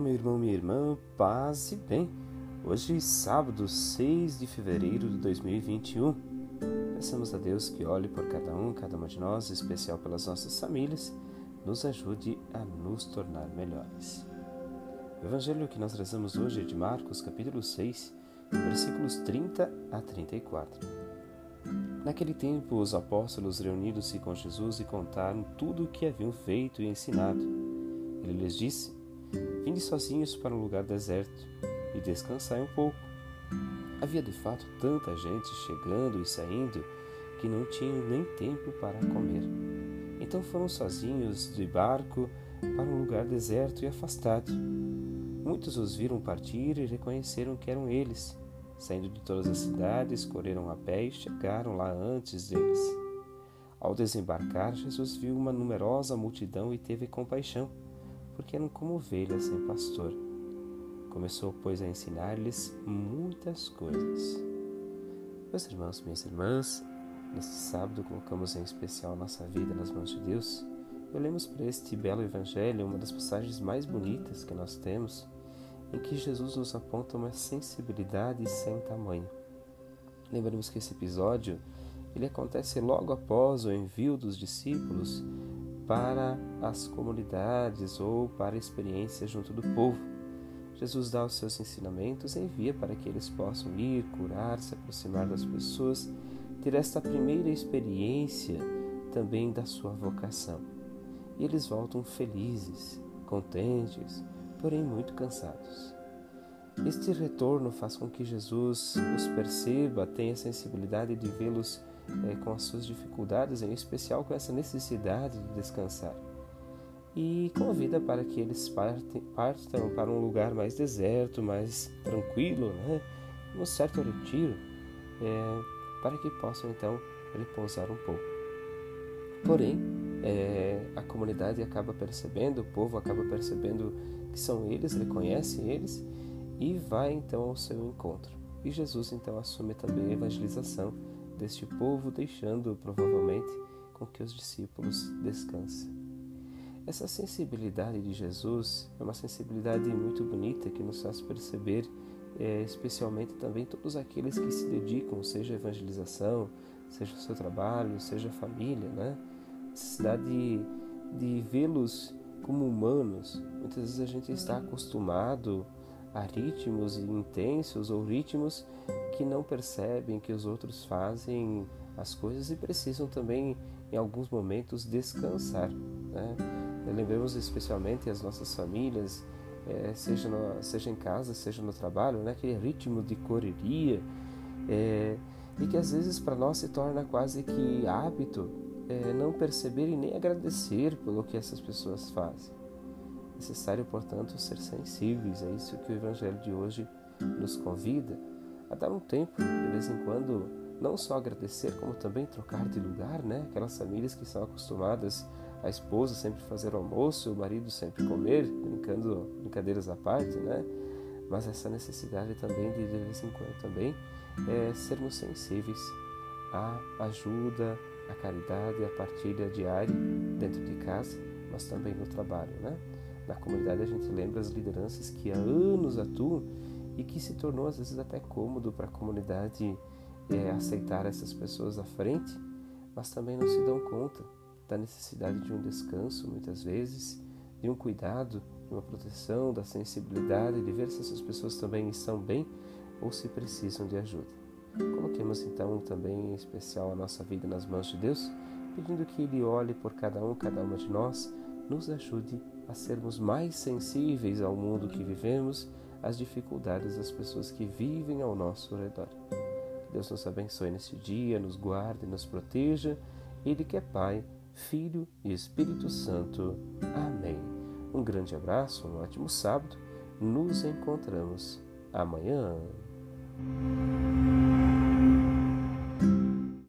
Meu irmão, minha irmã, paz e bem. Hoje, sábado, 6 de fevereiro de 2021. Peçamos a Deus que olhe por cada um, cada uma de nós, em especial pelas nossas famílias, nos ajude a nos tornar melhores. O evangelho que nós rezamos hoje é de Marcos, capítulo 6, versículos 30 a 34. Naquele tempo, os apóstolos reuniram-se com Jesus e contaram tudo o que haviam feito e ensinado. Ele lhes disse: Vinde sozinhos para um lugar deserto e descansai um pouco. Havia de fato tanta gente chegando e saindo que não tinham nem tempo para comer. Então foram sozinhos de barco para um lugar deserto e afastado. Muitos os viram partir e reconheceram que eram eles. Saindo de todas as cidades, correram a pé e chegaram lá antes deles. Ao desembarcar, Jesus viu uma numerosa multidão e teve compaixão, porque eram como ovelhas sem pastor. Começou, pois, a ensinar-lhes muitas coisas. Meus irmãos, minhas irmãs, neste sábado colocamos em especial nossa vida nas mãos de Deus. Olhemos para este belo evangelho, uma das passagens mais bonitas que nós temos em que Jesus nos aponta uma sensibilidade sem tamanho. Lembramos que esse episódio ele acontece logo após o envio dos discípulos para as comunidades ou para a experiência junto do povo. Jesus dá os seus ensinamentos e envia para que eles possam ir, curar, se aproximar das pessoas, ter esta primeira experiência também da sua vocação. E eles voltam felizes, contentes, porém muito cansados. Este retorno faz com que Jesus os perceba, tenha sensibilidade de vê-los é, com as suas dificuldades, em especial com essa necessidade de descansar. E convida para que eles partem, partam para um lugar mais deserto, mais tranquilo, né? um certo retiro, é, para que possam então repousar um pouco. Porém, é, a comunidade acaba percebendo, o povo acaba percebendo que são eles, reconhece eles e vai então ao seu encontro. E Jesus então assume também a evangelização deste povo, deixando provavelmente com que os discípulos descansem. Essa sensibilidade de Jesus é uma sensibilidade muito bonita que nos faz perceber, é, especialmente também todos aqueles que se dedicam, seja a evangelização, seja o seu trabalho, seja a família, né? Necessidade de, de vê-los como humanos, muitas vezes a gente está acostumado a ritmos intensos ou ritmos que não percebem que os outros fazem as coisas e precisam também, em alguns momentos, descansar. Né? Lembremos especialmente as nossas famílias, é, seja, no, seja em casa, seja no trabalho, né? aquele ritmo de correria, é, e que às vezes para nós se torna quase que hábito é, não perceber e nem agradecer pelo que essas pessoas fazem. Necessário, portanto, ser sensíveis a isso que o Evangelho de hoje nos convida a dar um tempo, de vez em quando, não só agradecer, como também trocar de lugar, né? Aquelas famílias que são acostumadas a esposa sempre fazer o almoço, o marido sempre comer, brincando brincadeiras à parte, né? Mas essa necessidade também de, de vez em quando também é sermos sensíveis à ajuda, a caridade a partilha diária dentro de casa, mas também no trabalho, né? Na comunidade a gente lembra as lideranças que há anos atuam e que se tornou às vezes até cômodo para a comunidade é, aceitar essas pessoas à frente, mas também não se dão conta da necessidade de um descanso, muitas vezes, de um cuidado, de uma proteção, da sensibilidade, de ver se essas pessoas também estão bem ou se precisam de ajuda. Coloquemos então também em especial a nossa vida nas mãos de Deus, pedindo que Ele olhe por cada um, cada uma de nós, nos ajude a sermos mais sensíveis ao mundo que vivemos, às dificuldades das pessoas que vivem ao nosso redor. Deus nos abençoe nesse dia, nos guarde, nos proteja. Ele que é Pai, Filho e Espírito Santo. Amém. Um grande abraço, um ótimo sábado. Nos encontramos amanhã.